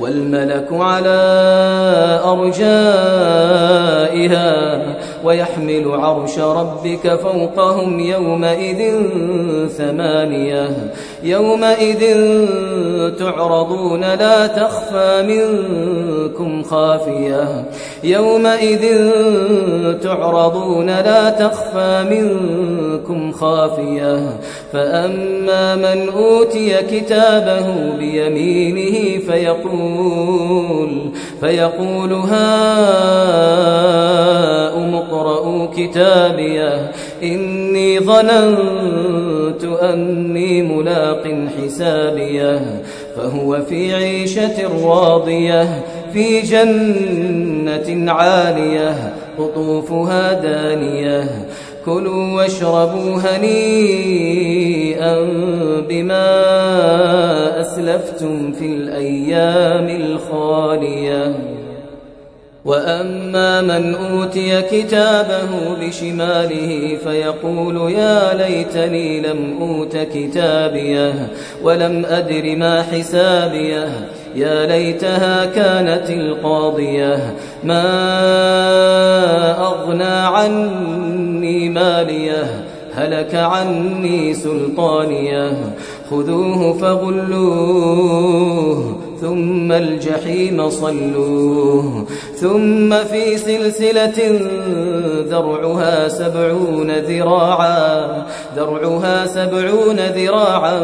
والملك على أرجائها ويحمل عرش ربك فوقهم يومئذ ثمانية يومئذ تعرضون لا تخفى منكم خافية يومئذ تعرضون لا تخفى منكم خافية فأما من أوتي كتابه بيمينه فيقول فيقول هاؤم اقرءوا كتابيه إني ظننت أني ملاق حسابيه فهو في عيشة راضية في جنة عالية قطوفها دانية. كلوا واشربوا هنيئا بما أسلفتم في الأيام الخالية. وأما من أوتي كتابه بشماله فيقول يا ليتني لم أوت كتابيه ولم أدر ما حسابيه. يا ليتها كانت القاضية. ما أغنى عني مالية هلك عني سلطانية. خذوه فغلوه ثم الجحيم صلوه. ثم في سلسلة ذرعها سبعون ذراعا ذرعها سبعون ذراعا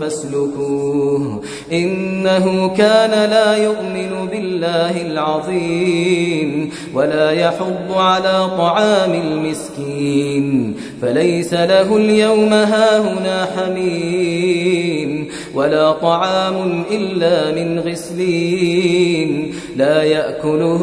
فاسلكوه إنه كان لا يؤمن بالله العظيم ولا يحض على طعام المسكين فليس له اليوم هاهنا حميم ولا طعام إلا من غسلين لا يأكله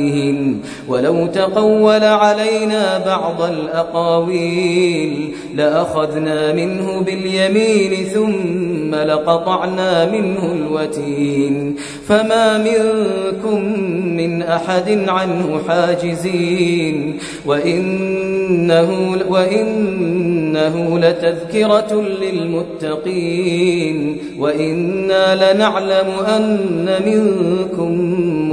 ولو تقول علينا بعض الأقاويل لأخذنا منه باليمين ثم لقطعنا منه الوتين فما منكم من أحد عنه حاجزين وإنه, وإنه لتذكرة للمتقين وإنا لنعلم أن منكم